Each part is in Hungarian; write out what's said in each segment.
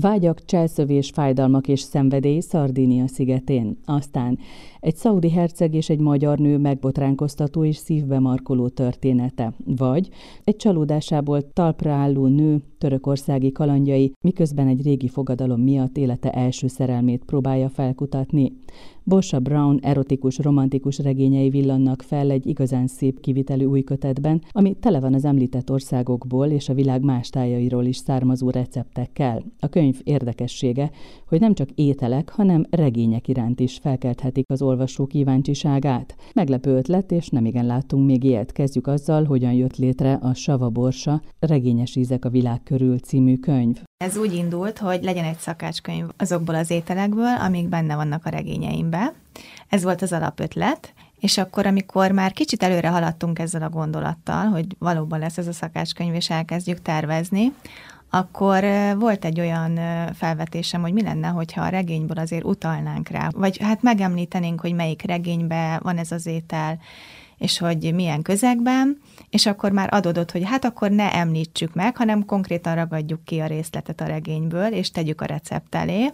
Vágyak, cselszövés, fájdalmak és szenvedély Szardínia szigetén. Aztán egy szaudi herceg és egy magyar nő megbotránkoztató és szívbe markoló története. Vagy egy csalódásából talpra álló nő törökországi kalandjai, miközben egy régi fogadalom miatt élete első szerelmét próbálja felkutatni. Bosha Brown erotikus, romantikus regényei villannak fel egy igazán szép kivitelű új kötetben, ami tele van az említett országokból és a világ más tájairól is származó receptekkel. A könyv érdekessége, hogy nem csak ételek, hanem regények iránt is felkelthetik az olvasó kíváncsiságát. Meglepő ötlet, és nem igen láttunk még ilyet. Kezdjük azzal, hogyan jött létre a Sava Borsa, Regényes ízek a világ körül című könyv. Ez úgy indult, hogy legyen egy szakácskönyv azokból az ételekből, amik benne vannak a regényeimbe. Ez volt az alapötlet, és akkor, amikor már kicsit előre haladtunk ezzel a gondolattal, hogy valóban lesz ez a szakácskönyv, és elkezdjük tervezni, akkor volt egy olyan felvetésem, hogy mi lenne, hogyha a regényből azért utalnánk rá, vagy hát megemlítenénk, hogy melyik regényben van ez az étel, és hogy milyen közegben, és akkor már adódott, hogy hát akkor ne említsük meg, hanem konkrétan ragadjuk ki a részletet a regényből, és tegyük a recept elé,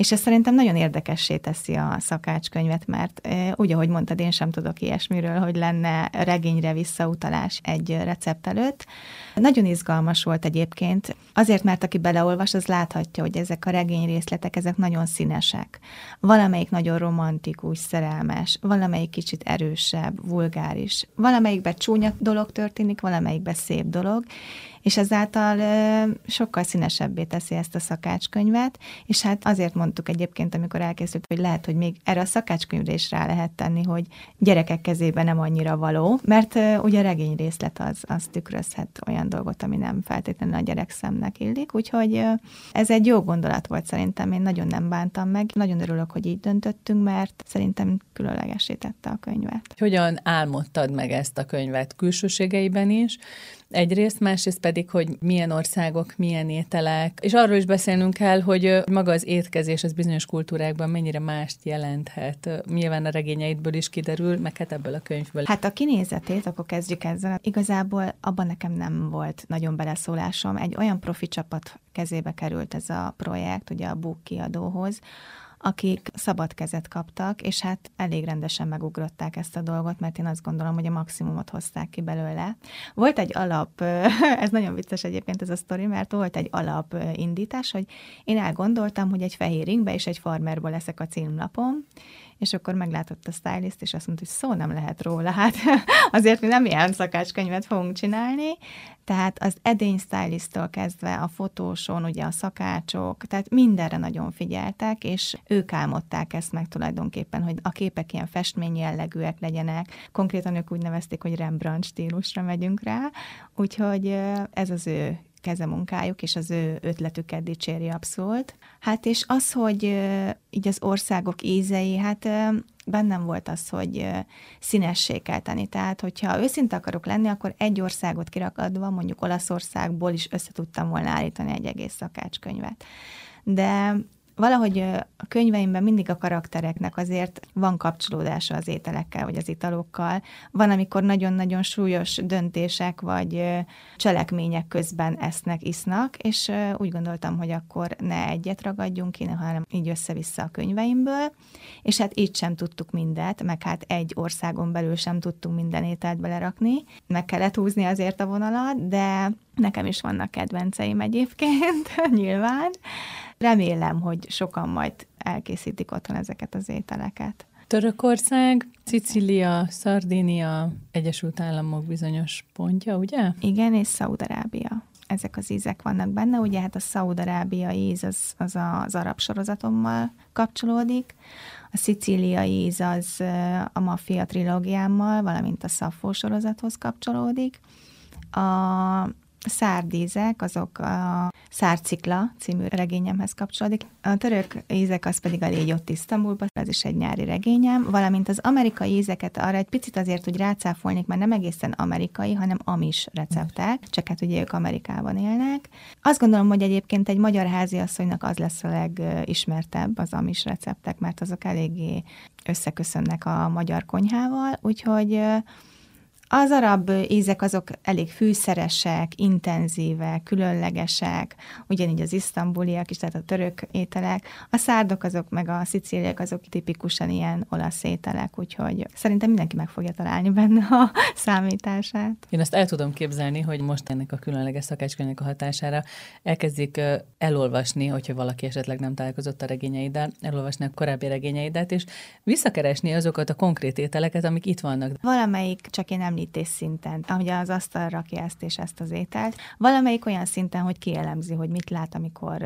és ez szerintem nagyon érdekessé teszi a szakácskönyvet, mert úgy, ahogy mondtad, én sem tudok ilyesmiről, hogy lenne regényre visszautalás egy recept előtt. Nagyon izgalmas volt egyébként, azért, mert aki beleolvas, az láthatja, hogy ezek a regény részletek, ezek nagyon színesek. Valamelyik nagyon romantikus, szerelmes, valamelyik kicsit erősebb, vulgáris, valamelyikben csúnya dolog történik, valamelyikben szép dolog, és ezáltal sokkal színesebbé teszi ezt a szakácskönyvet, és hát azért mondtuk egyébként, amikor elkészült, hogy lehet, hogy még erre a szakácskönyvre is rá lehet tenni, hogy gyerekek kezében nem annyira való, mert ugye a regény részlet az, az tükrözhet olyan dolgot, ami nem feltétlenül a gyerek szemnek illik, úgyhogy ez egy jó gondolat volt szerintem, én nagyon nem bántam meg, nagyon örülök, hogy így döntöttünk, mert szerintem különlegesítette a könyvet. Hogyan álmodtad meg ezt a könyvet külsőségeiben is, egyrészt, másrészt pedig, hogy milyen országok, milyen ételek, és arról is beszélnünk kell, hogy maga az étkezés az bizonyos kultúrákban mennyire mást jelenthet. Nyilván a regényeidből is kiderül, meg hát ebből a könyvből. Hát a kinézetét, akkor kezdjük ezzel. Igazából abban nekem nem volt nagyon beleszólásom. Egy olyan profi csapat kezébe került ez a projekt, ugye a Book kiadóhoz, akik szabad kezet kaptak, és hát elég rendesen megugrották ezt a dolgot, mert én azt gondolom, hogy a maximumot hozták ki belőle. Volt egy alap, ez nagyon vicces egyébként ez a sztori, mert volt egy alap indítás, hogy én elgondoltam, hogy egy fehér ringbe és egy farmerból leszek a címlapom, és akkor meglátott a stylist, és azt mondta, hogy szó nem lehet róla, hát azért mi nem ilyen szakácskönyvet fogunk csinálni, tehát az edény stylisttől kezdve a fotóson, ugye a szakácsok, tehát mindenre nagyon figyeltek, és ők álmodták ezt meg tulajdonképpen, hogy a képek ilyen festmény jellegűek legyenek. Konkrétan ők úgy nevezték, hogy Rembrandt stílusra megyünk rá, úgyhogy ez az ő kezemunkájuk, és az ő ötletüket dicséri abszolút. Hát és az, hogy így az országok ízei, hát bennem volt az, hogy színessé kell tenni. Tehát, hogyha őszinte akarok lenni, akkor egy országot kirakadva, mondjuk Olaszországból is össze tudtam volna állítani egy egész szakácskönyvet. De valahogy a könyveimben mindig a karaktereknek azért van kapcsolódása az ételekkel, vagy az italokkal. Van, amikor nagyon-nagyon súlyos döntések, vagy cselekmények közben esznek, isznak, és úgy gondoltam, hogy akkor ne egyet ragadjunk ki, hanem így össze-vissza a könyveimből, és hát így sem tudtuk mindet, meg hát egy országon belül sem tudtunk minden ételt belerakni, meg kellett húzni azért a vonalat, de nekem is vannak kedvenceim egyébként, nyilván, Remélem, hogy sokan majd elkészítik otthon ezeket az ételeket. Törökország, Szicília, Szardínia, Egyesült Államok bizonyos pontja, ugye? Igen, és Szaudarábia. Ezek az ízek vannak benne, ugye hát a szaudarábiai íz az, az az arab sorozatommal kapcsolódik, a szicíliai íz az a maffia trilógiámmal, valamint a Szaffó sorozathoz kapcsolódik. A szárdízek, azok a Szárcikla című regényemhez kapcsolódik. A török ízek az pedig a Légy ott Isztambulban, ez is egy nyári regényem, valamint az amerikai ízeket arra egy picit azért, hogy rácáfolnék, mert nem egészen amerikai, hanem amis receptek, csak hát ugye ők Amerikában élnek. Azt gondolom, hogy egyébként egy magyar háziasszonynak az lesz a legismertebb az amis receptek, mert azok eléggé összeköszönnek a magyar konyhával, úgyhogy Az arab ízek azok elég fűszeresek, intenzívek, különlegesek, ugyanígy az isztambuliak is, tehát a török ételek. A szárdok azok, meg a szicíliak azok tipikusan ilyen olasz ételek, úgyhogy szerintem mindenki meg fogja találni benne a számítását. Én azt el tudom képzelni, hogy most ennek a különleges szakácskönyvnek a hatására elkezdik elolvasni, hogyha valaki esetleg nem találkozott a regényeiddel, elolvasni a korábbi regényeidet, és visszakeresni azokat a konkrét ételeket, amik itt vannak. Valamelyik csak én említés szinten, ahogy az asztal rakja ezt és ezt az ételt. Valamelyik olyan szinten, hogy kielemzi, hogy mit lát, amikor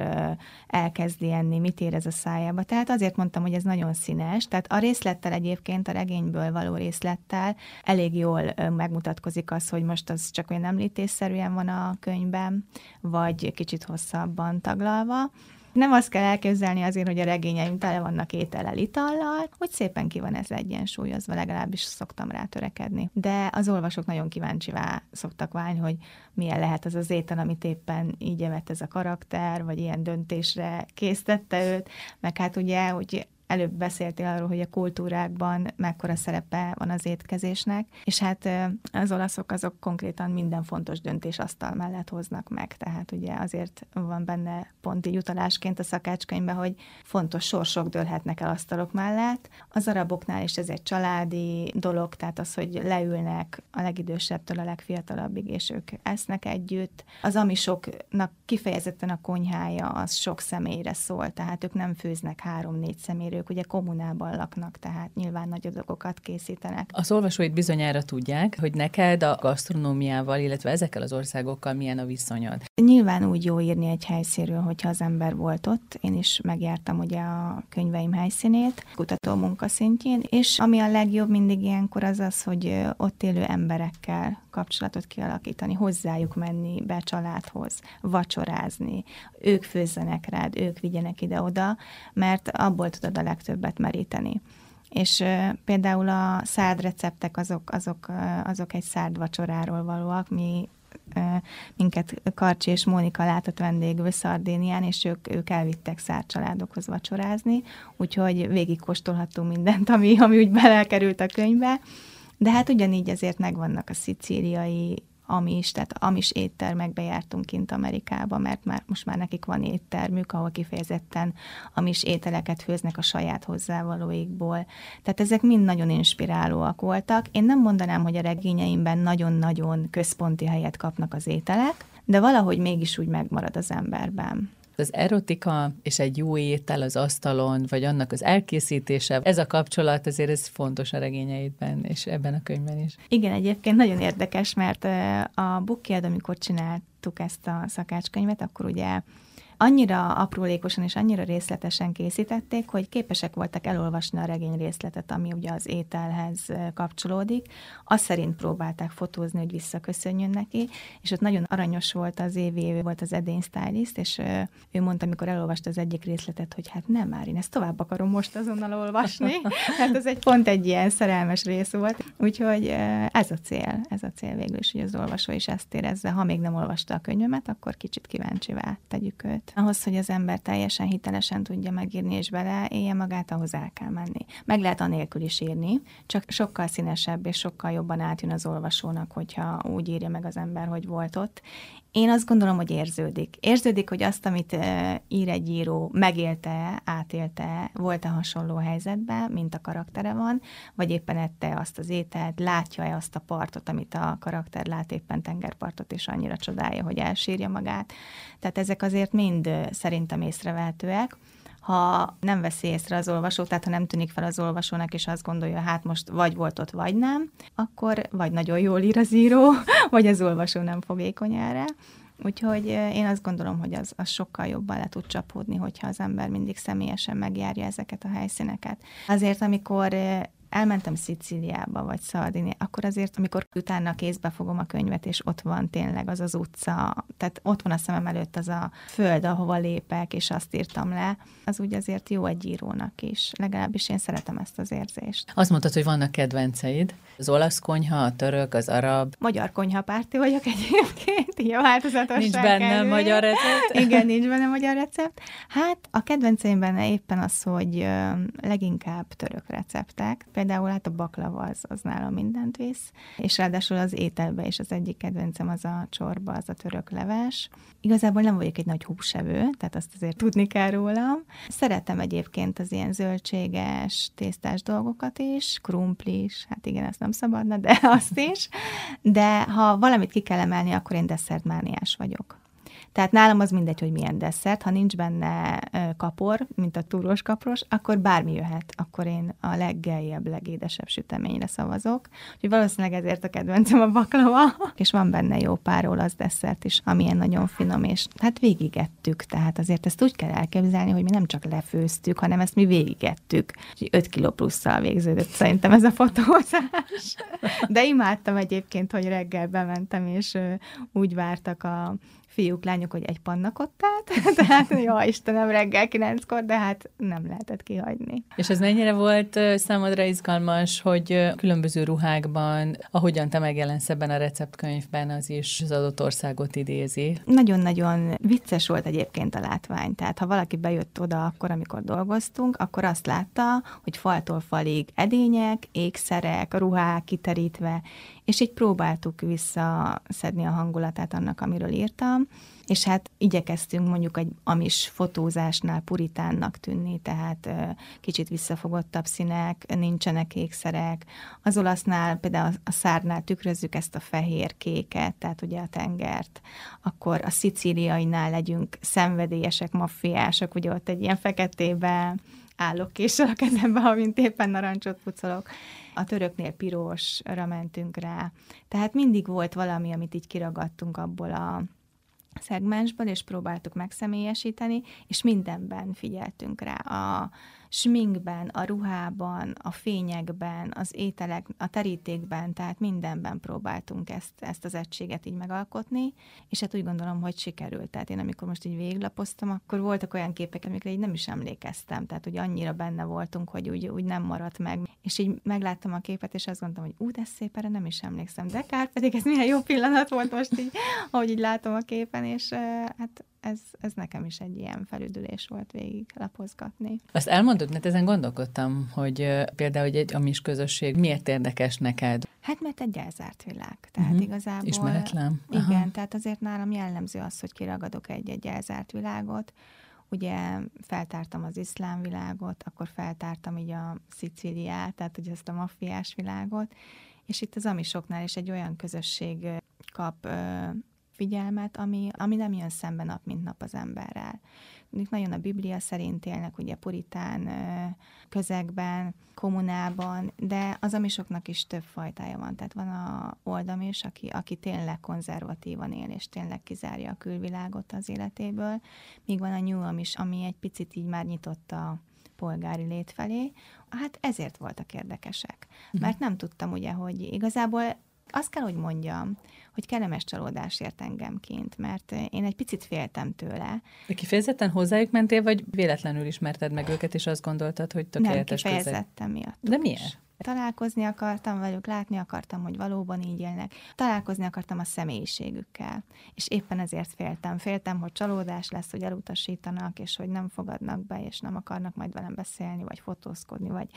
elkezdi enni, mit érez a szájába. Tehát azért mondtam, hogy ez nagyon színes. Tehát a részlettel egyébként, a regényből való részlettel elég jól megmutatkozik az, hogy most az csak olyan említésszerűen van a könyvben, vagy kicsit hosszabban taglalva. Nem azt kell elképzelni azért, hogy a regényeim tele vannak étellel, itallal, hogy szépen ki van ez egyensúlyozva, legalábbis szoktam rá törekedni. De az olvasók nagyon kíváncsivá szoktak válni, hogy milyen lehet az az étel, amit éppen így evett ez a karakter, vagy ilyen döntésre késztette őt, meg hát ugye, hogy előbb beszéltél arról, hogy a kultúrákban mekkora szerepe van az étkezésnek, és hát az olaszok azok konkrétan minden fontos döntés asztal mellett hoznak meg, tehát ugye azért van benne pont így utalásként a szakácskönyvben, hogy fontos sorsok dőlhetnek el asztalok mellett. Az araboknál is ez egy családi dolog, tehát az, hogy leülnek a legidősebbtől a legfiatalabbig, és ők esznek együtt. Az amisoknak kifejezetten a konyhája az sok személyre szól, tehát ők nem főznek három-négy személyre, ők ugye kommunában laknak, tehát nyilván nagy adagokat készítenek. Az olvasóid bizonyára tudják, hogy neked a gasztronómiával, illetve ezekkel az országokkal milyen a viszonyod. Nyilván úgy jó írni egy helyszínről, hogyha az ember volt ott. Én is megjártam ugye a könyveim helyszínét, kutató munkaszintjén, és ami a legjobb mindig ilyenkor az az, hogy ott élő emberekkel kapcsolatot kialakítani, hozzájuk menni be családhoz, vacsorázni, ők főzzenek rád, ők vigyenek ide-oda, mert abból tudod a legtöbbet meríteni. És például a szárd receptek azok, azok, azok egy szárd vacsoráról valóak, mi minket Karcsi és Mónika látott vendégül Szardénián, és ők, ők elvittek szárt családokhoz vacsorázni, úgyhogy végigkóstolhattunk mindent, ami, ami úgy belekerült a könyvbe. De hát ugyanígy azért megvannak a szicíliai amis, tehát amis éttermekbe jártunk kint Amerikába, mert már most már nekik van éttermük, ahol kifejezetten amis ételeket főznek a saját hozzávalóikból. Tehát ezek mind nagyon inspirálóak voltak. Én nem mondanám, hogy a regényeimben nagyon-nagyon központi helyet kapnak az ételek, de valahogy mégis úgy megmarad az emberben. Az erotika és egy jó étel az asztalon, vagy annak az elkészítése, ez a kapcsolat azért ez fontos a regényeidben, és ebben a könyvben is. Igen, egyébként nagyon érdekes, mert a Bukkiad, amikor csináltuk ezt a szakácskönyvet, akkor ugye annyira aprólékosan és annyira részletesen készítették, hogy képesek voltak elolvasni a regény részletet, ami ugye az ételhez kapcsolódik. Azt szerint próbálták fotózni, hogy visszaköszönjön neki, és ott nagyon aranyos volt az évi, volt az edény stylist, és ő mondta, amikor elolvasta az egyik részletet, hogy hát nem már, én ezt tovább akarom most azonnal olvasni, hát ez egy pont egy ilyen szerelmes rész volt. Úgyhogy ez a cél, ez a cél végül is, hogy az olvasó is ezt érezze. Ha még nem olvasta a könyvemet, akkor kicsit kíváncsivá tegyük őt ahhoz, hogy az ember teljesen hitelesen tudja megírni és beleélje magát, ahhoz el kell menni. Meg lehet anélkül is írni, csak sokkal színesebb és sokkal jobban átjön az olvasónak, hogyha úgy írja meg az ember, hogy volt ott. Én azt gondolom, hogy érződik. Érződik, hogy azt, amit ír egy író, megélte, átélte, volt-e hasonló helyzetben, mint a karaktere van, vagy éppen ette azt az ételt, látja-e azt a partot, amit a karakter lát éppen tengerpartot, és annyira csodálja, hogy elsírja magát. Tehát ezek azért mind szerintem észrevehetőek ha nem veszi észre az olvasó, tehát ha nem tűnik fel az olvasónak, és azt gondolja, hát most vagy volt ott, vagy nem, akkor vagy nagyon jól ír az író, vagy az olvasó nem fogékony erre. Úgyhogy én azt gondolom, hogy az, az sokkal jobban le tud csapódni, hogyha az ember mindig személyesen megjárja ezeket a helyszíneket. Azért, amikor elmentem Szicíliába, vagy Szardini, akkor azért, amikor utána kézbe fogom a könyvet, és ott van tényleg az az utca, tehát ott van a szemem előtt az a föld, ahova lépek, és azt írtam le, az úgy azért jó egy írónak is. Legalábbis én szeretem ezt az érzést. Azt mondtad, hogy vannak kedvenceid. Az olasz konyha, a török, az arab. Magyar konyhapárti vagyok egyébként, így a változatosság Nincs benne elő. magyar recept? Igen, nincs benne magyar recept. Hát a kedvenceim benne éppen az, hogy leginkább török receptek. Például például hát a baklava az, az nálam mindent visz, és ráadásul az ételbe is az egyik kedvencem az a csorba, az a török leves. Igazából nem vagyok egy nagy húsevő, tehát azt azért tudni kell rólam. Szeretem egyébként az ilyen zöldséges, tésztás dolgokat is, krumpli is, hát igen, ezt nem szabadna, de azt is. De ha valamit ki kell emelni, akkor én desszertmániás vagyok. Tehát nálam az mindegy, hogy milyen desszert, ha nincs benne kapor, mint a túrós kapros, akkor bármi jöhet, akkor én a leggeljebb, legédesebb süteményre szavazok. Úgyhogy valószínűleg ezért a kedvencem a baklava, és van benne jó pár olasz desszert is, amilyen nagyon finom, és hát végigettük, tehát azért ezt úgy kell elképzelni, hogy mi nem csak lefőztük, hanem ezt mi végigettük. Úgyhogy 5 kiló plusszal végződött szerintem ez a fotózás. De imádtam egyébként, hogy reggel bementem, és úgy vártak a fiúk, lányok, hogy egy pannakottát, tehát jó, Istenem, reggel kilenckor, de hát nem lehetett kihagyni. És ez mennyire volt számodra izgalmas, hogy különböző ruhákban, ahogyan te megjelensz ebben a receptkönyvben, az is az adott országot idézi? Nagyon-nagyon vicces volt egyébként a látvány, tehát ha valaki bejött oda akkor, amikor dolgoztunk, akkor azt látta, hogy faltól falig edények, ékszerek, ruhák kiterítve, és így próbáltuk visszaszedni a hangulatát annak, amiről írtam, és hát igyekeztünk mondjuk egy amis fotózásnál puritánnak tűnni, tehát kicsit visszafogottabb színek, nincsenek ékszerek. Az olasznál például a szárnál tükrözzük ezt a fehér-kéket, tehát ugye a tengert, akkor a szicíliainál legyünk szenvedélyesek, maffiások, ugye ott egy ilyen feketébe állok késsel a kezembe, amint éppen narancsot pucolok. A töröknél pirosra mentünk rá. Tehát mindig volt valami, amit így kiragadtunk abból a szegmensből, és próbáltuk megszemélyesíteni, és mindenben figyeltünk rá. A sminkben, a ruhában, a fényekben, az ételek, a terítékben, tehát mindenben próbáltunk ezt, ezt az egységet így megalkotni, és hát úgy gondolom, hogy sikerült. Tehát én amikor most így végiglapoztam, akkor voltak olyan képek, amikre így nem is emlékeztem, tehát hogy annyira benne voltunk, hogy úgy, úgy nem maradt meg. És így megláttam a képet, és azt gondoltam, hogy ú, de szép, erre nem is emlékszem. De kár pedig ez milyen jó pillanat volt most így, ahogy így látom a képen, és hát ez, ez nekem is egy ilyen felüdülés volt végig lapozgatni. Azt elmondod, mert ezen gondolkodtam, hogy például hogy egy amis közösség miért érdekes neked? Hát mert egy elzárt világ. Tehát uh-huh. igazából... Ismeretlen. Igen, Aha. tehát azért nálam jellemző az, hogy kiragadok egy-egy elzárt világot. Ugye feltártam az iszlám világot, akkor feltártam így a Szicíliát, tehát ugye ezt a maffiás világot, és itt az amisoknál is egy olyan közösség kap figyelmet, ami, ami nem jön szembe nap, mint nap az emberrel. Ők nagyon a Biblia szerint élnek, ugye puritán közegben, kommunában, de az amisoknak is több fajtája van. Tehát van a oldamis, aki, aki tényleg konzervatívan él, és tényleg kizárja a külvilágot az életéből, míg van a New Amis, ami egy picit így már nyitott a polgári lét felé. Hát ezért voltak érdekesek. Mhm. Mert nem tudtam ugye, hogy igazából azt kell, hogy mondjam, hogy kellemes csalódás ért engem kint, mert én egy picit féltem tőle. De kifejezetten hozzájuk mentél, vagy véletlenül ismerted meg őket, és azt gondoltad, hogy tökéletes Nem, kifejezetten miatt. De miért? Találkozni akartam velük, látni akartam, hogy valóban így élnek. Találkozni akartam a személyiségükkel. És éppen ezért féltem. Féltem, hogy csalódás lesz, hogy elutasítanak, és hogy nem fogadnak be, és nem akarnak majd velem beszélni, vagy fotózkodni, vagy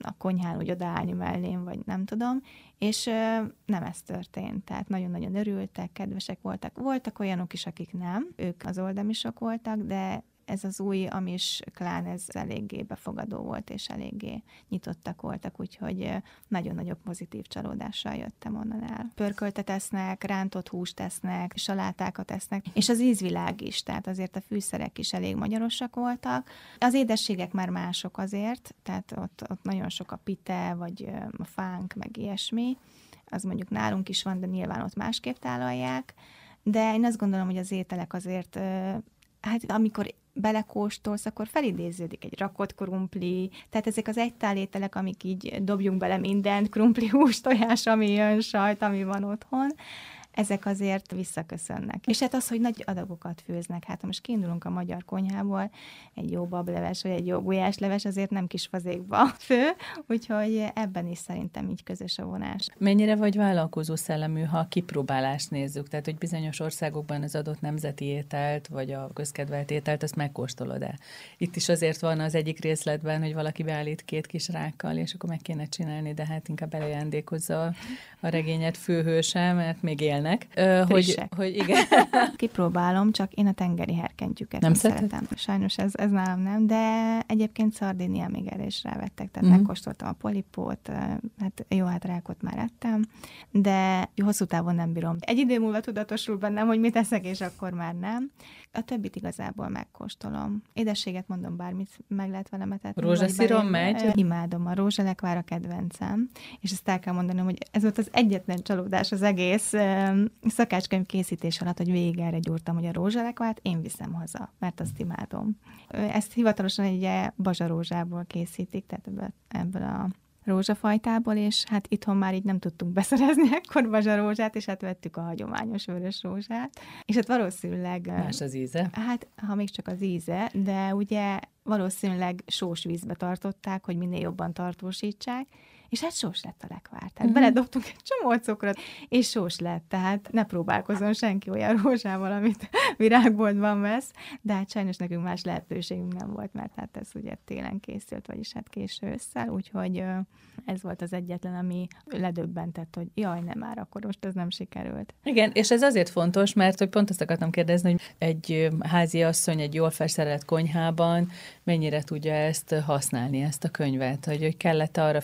a konyhán úgy odaállni mellém, vagy nem tudom, és nem ez történt. Tehát nagyon-nagyon örültek, kedvesek voltak. Voltak olyanok is, akik nem, ők az oldamisok voltak, de ez az új amis klán, ez eléggé befogadó volt, és eléggé nyitottak voltak, úgyhogy nagyon nagyobb pozitív csalódással jöttem onnan el. Pörköltet esznek, rántott húst esznek, salátákat esznek, és az ízvilág is, tehát azért a fűszerek is elég magyarosak voltak. Az édességek már mások azért, tehát ott, ott nagyon sok a pite, vagy a fánk, meg ilyesmi. Az mondjuk nálunk is van, de nyilván ott másképp tálalják. De én azt gondolom, hogy az ételek azért hát amikor belekóstolsz, akkor felidéződik egy rakott krumpli, tehát ezek az egytálételek, amik így dobjunk bele mindent, krumpli, hús, tojás, ami jön, sajt, ami van otthon, ezek azért visszaköszönnek. És hát az, hogy nagy adagokat főznek, hát ha most kiindulunk a magyar konyhából, egy jó bableves vagy egy jó gulyásleves azért nem kis fazékba fő, úgyhogy ebben is szerintem így közös a vonás. Mennyire vagy vállalkozó szellemű, ha a kipróbálást nézzük? Tehát, hogy bizonyos országokban az adott nemzeti ételt, vagy a közkedvelt ételt, azt megkóstolod el. Itt is azért van az egyik részletben, hogy valaki beállít két kis rákkal, és akkor meg kéne csinálni, de hát inkább elejándékozza a regényet főhőse, mert még élnek. Ö, hogy, hogy igen. Kipróbálom, csak én a tengeri herkentjüket nem, nem szeretem. Sajnos ez, ez nálam nem, de egyébként Szardinia még erre is rávettek, tehát uh-huh. megkóstoltam a polipót, hát jó, hát rákot már ettem, de hosszú távon nem bírom. Egy idő múlva tudatosul bennem, hogy mit eszek, és akkor már nem. A többit igazából megkóstolom. Édességet mondom, bármit meg lehet vele metetni. Rózsaszírom megy? Imádom, a rózsalekvár a kedvencem, és ezt el kell mondanom, hogy ez volt az egyetlen csalódás az egész szakácskönyv készítés alatt, hogy végig erre gyúrtam, hogy a rózsalekvárt én viszem haza, mert azt imádom. Ezt hivatalosan egy bazsarózsából készítik, tehát ebből, ebből a rózsafajtából, és hát itthon már így nem tudtunk beszerezni ekkor bazsarózsát, és hát vettük a hagyományos vörös rózsát. És hát valószínűleg... Más az íze? Hát, ha még csak az íze, de ugye valószínűleg sós vízbe tartották, hogy minél jobban tartósítsák, és hát sós lett a lekvár. Tehát uh-huh. beledobtunk egy csomó cukrot, és sós lett, tehát ne próbálkozom senki olyan rózsával, amit virágboltban vesz, de hát sajnos nekünk más lehetőségünk nem volt, mert hát ez ugye télen készült, vagyis hát késő ősszel, úgyhogy ez volt az egyetlen, ami ledöbbentett, hogy jaj, nem már, akkor most ez nem sikerült. Igen, és ez azért fontos, mert hogy pont azt akartam kérdezni, hogy egy házi asszony egy jól felszerelt konyhában mennyire tudja ezt használni, ezt a könyvet, hogy, hogy kellett arra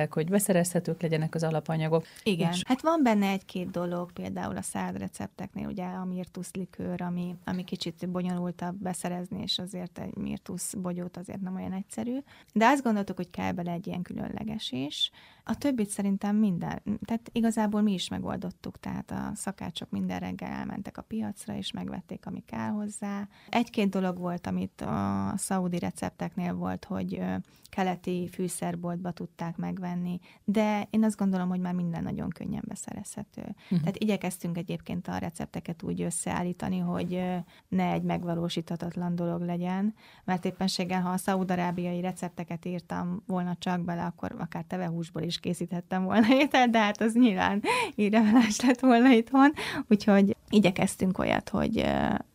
figyelnetek, hogy beszerezhetők legyenek az alapanyagok. Igen, és... hát van benne egy-két dolog, például a szád recepteknél, ugye a mirtusz likőr, ami, ami kicsit bonyolultabb beszerezni, és azért egy mirtusz bogyót azért nem olyan egyszerű. De azt gondoltuk, hogy kell bele egy ilyen különleges is. A többit szerintem minden, tehát igazából mi is megoldottuk, tehát a szakácsok minden reggel elmentek a piacra, és megvették, ami kell hozzá. Egy-két dolog volt, amit a szaudi recepteknél volt, hogy keleti fűszerboltba tudták megvenni, de én azt gondolom, hogy már minden nagyon könnyen beszerezhető. Uh-huh. Tehát igyekeztünk egyébként a recepteket úgy összeállítani, hogy ne egy megvalósíthatatlan dolog legyen, mert éppenséggel, ha a szaudarábiai recepteket írtam volna csak bele, akkor akár tevehúsból is készíthettem volna ételt, de hát az nyilván írevelás lett volna itthon, úgyhogy igyekeztünk olyat, hogy,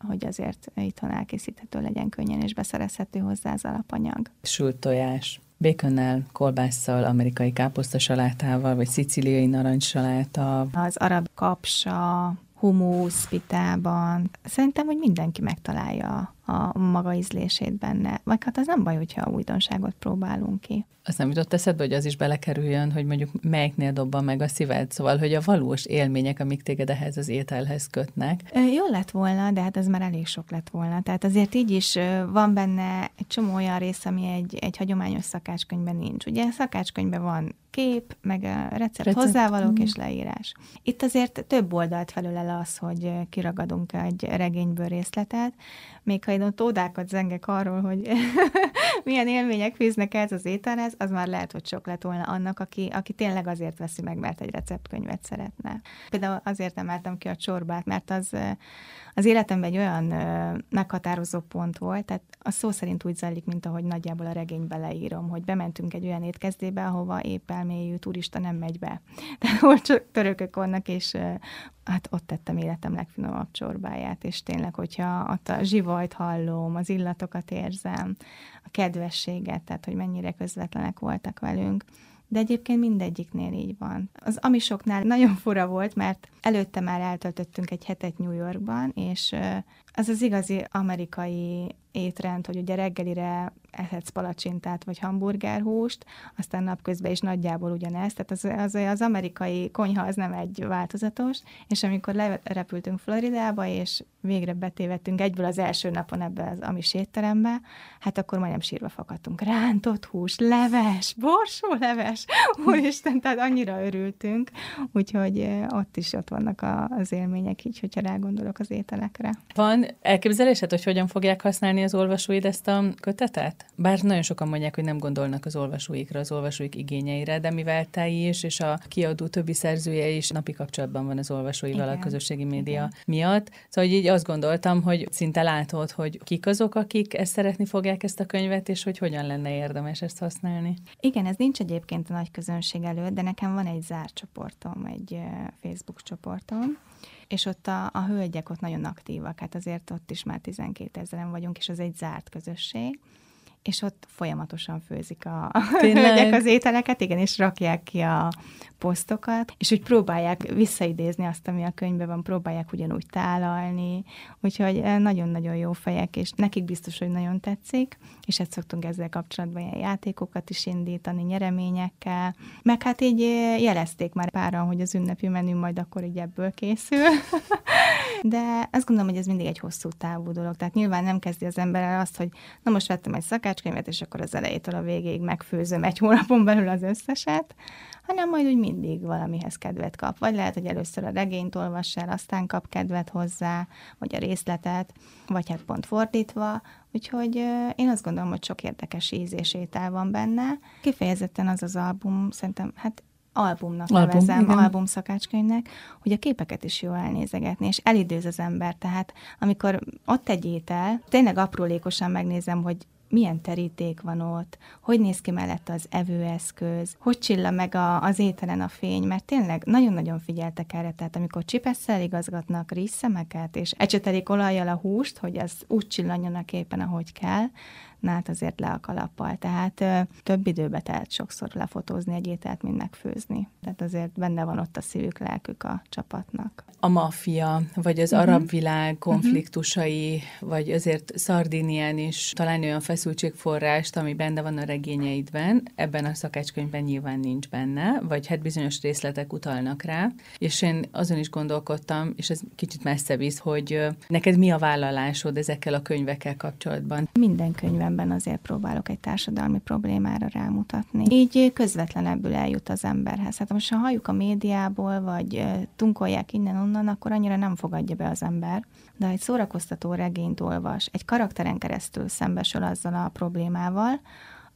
hogy azért itthon elkészíthető legyen könnyen és beszerezhető hozzá az alapanyag. Sült tojás békönnel, kolbásszal, amerikai káposztasalátával, vagy szicíliai narancssaláta. Az arab kapsa, humusz pitában. Szerintem, hogy mindenki megtalálja a maga ízlését benne. Vagy hát az nem baj, hogyha újdonságot próbálunk ki. Azt nem jutott eszedbe, hogy az is belekerüljön, hogy mondjuk melyiknél dobban meg a szíved, szóval, hogy a valós élmények, amik téged ehhez az ételhez kötnek. Jó lett volna, de hát ez már elég sok lett volna. Tehát azért így is van benne egy csomó olyan rész, ami egy, egy hagyományos szakácskönyvben nincs. Ugye szakácskönyvben van kép, meg a recept, recept. hozzávalók mm. és leírás. Itt azért több oldalt felül el az, hogy kiragadunk egy regényből részletet, még ha én ott ódákat zengek arról, hogy milyen élmények fűznek ez az ételhez, az már lehet, hogy sok lett volna annak, aki, aki tényleg azért veszi meg, mert egy receptkönyvet szeretne. Például azért emeltem ki a csorbát, mert az az életemben egy olyan meghatározó pont volt, tehát a szó szerint úgy zajlik, mint ahogy nagyjából a regénybe leírom, hogy bementünk egy olyan étkezdébe, ahova épp elmélyű turista nem megy be. Tehát hol csak törökök vannak, és hát ott tettem életem legfinomabb csorbáját, és tényleg, hogyha ott a zsivajt hallom, az illatokat érzem, a kedvességet, tehát hogy mennyire közvetlenek voltak velünk, de egyébként mindegyiknél így van. Az amisoknál nagyon fura volt, mert előtte már eltöltöttünk egy hetet New Yorkban, és ez az igazi amerikai étrend, hogy ugye reggelire ehetsz palacsintát vagy hamburgerhúst, aztán napközben is nagyjából ugyanezt, tehát az, az, az amerikai konyha az nem egy változatos, és amikor lerepültünk Floridába, és végre betévettünk egyből az első napon ebbe az amis étterembe, hát akkor majdnem sírva fakadtunk. Rántott hús, leves, borsó leves, úristen, tehát annyira örültünk, úgyhogy ott is ott vannak az élmények így, hogyha rágondolok az ételekre. Van Van elképzelésed, hogy hogyan fogják használni az olvasóid ezt a kötetet? Bár nagyon sokan mondják, hogy nem gondolnak az olvasóikra, az olvasóik igényeire, de mivel te is és a kiadó többi szerzője is napi kapcsolatban van az olvasóival Igen. a közösségi média Igen. miatt. Szóval így azt gondoltam, hogy szinte látod, hogy kik azok, akik ezt szeretni fogják ezt a könyvet, és hogy hogyan lenne érdemes ezt használni. Igen, ez nincs egyébként a nagy közönség előtt, de nekem van egy zárt csoportom, egy Facebook csoportom, és ott a, a hölgyek ott nagyon aktívak, hát azért ott is már 12 ezeren vagyunk, és az egy zárt közösség, és ott folyamatosan főzik a, hölgyek az ételeket, igen, és rakják ki a posztokat, és úgy próbálják visszaidézni azt, ami a könyvben van, próbálják ugyanúgy tálalni, úgyhogy eh, nagyon-nagyon jó fejek, és nekik biztos, hogy nagyon tetszik, és ezt szoktunk ezzel kapcsolatban ilyen játékokat is indítani, nyereményekkel, meg hát így eh, jelezték már páran, hogy az ünnepi menü majd akkor így ebből készül, de azt gondolom, hogy ez mindig egy hosszú távú dolog, tehát nyilván nem kezdi az ember azt, hogy na most vettem egy szakácskönyvet, és akkor az elejétől a végéig megfőzöm egy hónapon belül az összeset, hanem majd úgy mindig valamihez kedvet kap. Vagy lehet, hogy először a regényt olvass el, aztán kap kedvet hozzá, vagy a részletet, vagy hát pont fordítva. Úgyhogy én azt gondolom, hogy sok érdekes íz és étel van benne. Kifejezetten az az album, szerintem, hát albumnak Album, nevezem, igen. album szakácskönyvnek, hogy a képeket is jól elnézegetni, és elidőz az ember. Tehát amikor ott egy étel, tényleg aprólékosan megnézem, hogy milyen teríték van ott, hogy néz ki mellett az evőeszköz, hogy csilla meg a, az ételen a fény, mert tényleg nagyon-nagyon figyeltek erre, tehát amikor csipesszel igazgatnak rízszemeket, és ecsetelik olajjal a húst, hogy az úgy csillanjon a képen, ahogy kell, nát azért le a kalappal. Tehát ö, több időbe telt sokszor lefotózni egy ételt, mint megfőzni. Tehát azért benne van ott a szívük, lelkük a csapatnak. A maffia, vagy az uh-huh. arab világ mhm. konfliktusai, uh-huh. vagy azért Szardinián is talán olyan feszültségforrást, ami benne van a regényeidben, ebben a szakácskönyvben nyilván nincs benne, vagy hát bizonyos részletek utalnak rá, és én azon is gondolkodtam, és ez kicsit messze visz, hogy neked mi a vállalásod ezekkel a könyvekkel kapcsolatban? Minden könyve könyvemben azért próbálok egy társadalmi problémára rámutatni. Így közvetlenebbül eljut az emberhez. Hát most ha halljuk a médiából, vagy tunkolják innen-onnan, akkor annyira nem fogadja be az ember. De egy szórakoztató regényt olvas, egy karakteren keresztül szembesül azzal a problémával,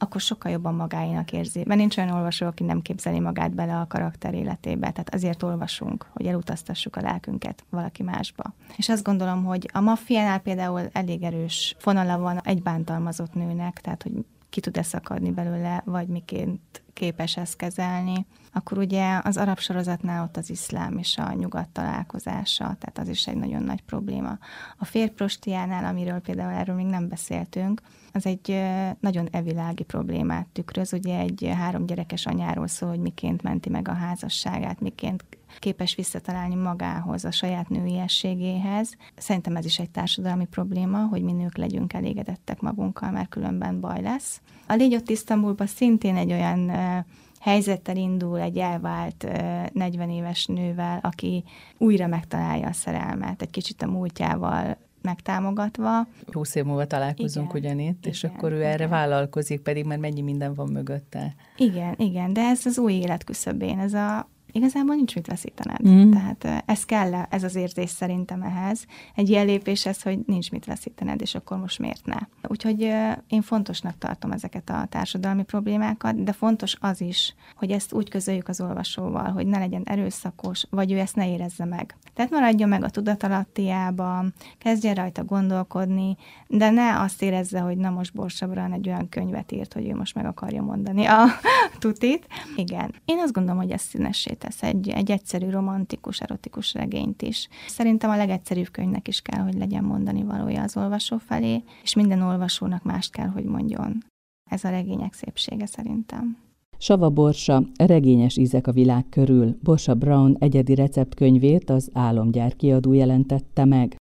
akkor sokkal jobban magáénak érzi. Mert nincs olyan olvasó, aki nem képzeli magát bele a karakter életébe. Tehát azért olvasunk, hogy elutaztassuk a lelkünket valaki másba. És azt gondolom, hogy a maffiánál például elég erős fonala van egy bántalmazott nőnek, tehát hogy ki tud-e szakadni belőle, vagy miként képes ezt kezelni. Akkor ugye az arab sorozatnál ott az iszlám és a nyugat találkozása, tehát az is egy nagyon nagy probléma. A férprostiánál, amiről például erről még nem beszéltünk, az egy nagyon evilági problémát tükröz. Ugye egy három gyerekes anyáról szól, hogy miként menti meg a házasságát, miként képes visszatalálni magához, a saját nőiességéhez. Szerintem ez is egy társadalmi probléma, hogy mi nők legyünk elégedettek magunkkal, mert különben baj lesz. A Légy ott Isztambulban szintén egy olyan helyzettel indul egy elvált 40 éves nővel, aki újra megtalálja a szerelmet, egy kicsit a múltjával megtámogatva. 20 év múlva találkozunk igen, ugyanitt, igen, és akkor ő igen. erre vállalkozik, pedig már mennyi minden van mögötte. Igen, igen, de ez az új élet küszöbén, ez a igazából nincs mit veszítened. Mm. Tehát ez kell, ez az érzés szerintem ehhez. Egy ilyen lépés ez, hogy nincs mit veszítened, és akkor most miért ne. Úgyhogy én fontosnak tartom ezeket a társadalmi problémákat, de fontos az is, hogy ezt úgy közöljük az olvasóval, hogy ne legyen erőszakos, vagy ő ezt ne érezze meg. Tehát maradjon meg a tudatalattiában, kezdjen rajta gondolkodni, de ne azt érezze, hogy na most Borsabran egy olyan könyvet írt, hogy ő most meg akarja mondani a tutit. Igen. Én azt gondolom, hogy ez színessé tesz egy, egy egyszerű, romantikus, erotikus regényt is. Szerintem a legegyszerűbb könyvnek is kell, hogy legyen mondani valója az olvasó felé, és minden olvasónak mást kell, hogy mondjon. Ez a regények szépsége szerintem. Sava Borsa, regényes ízek a világ körül. Borsa Brown egyedi receptkönyvét az Álomgyár kiadó jelentette meg.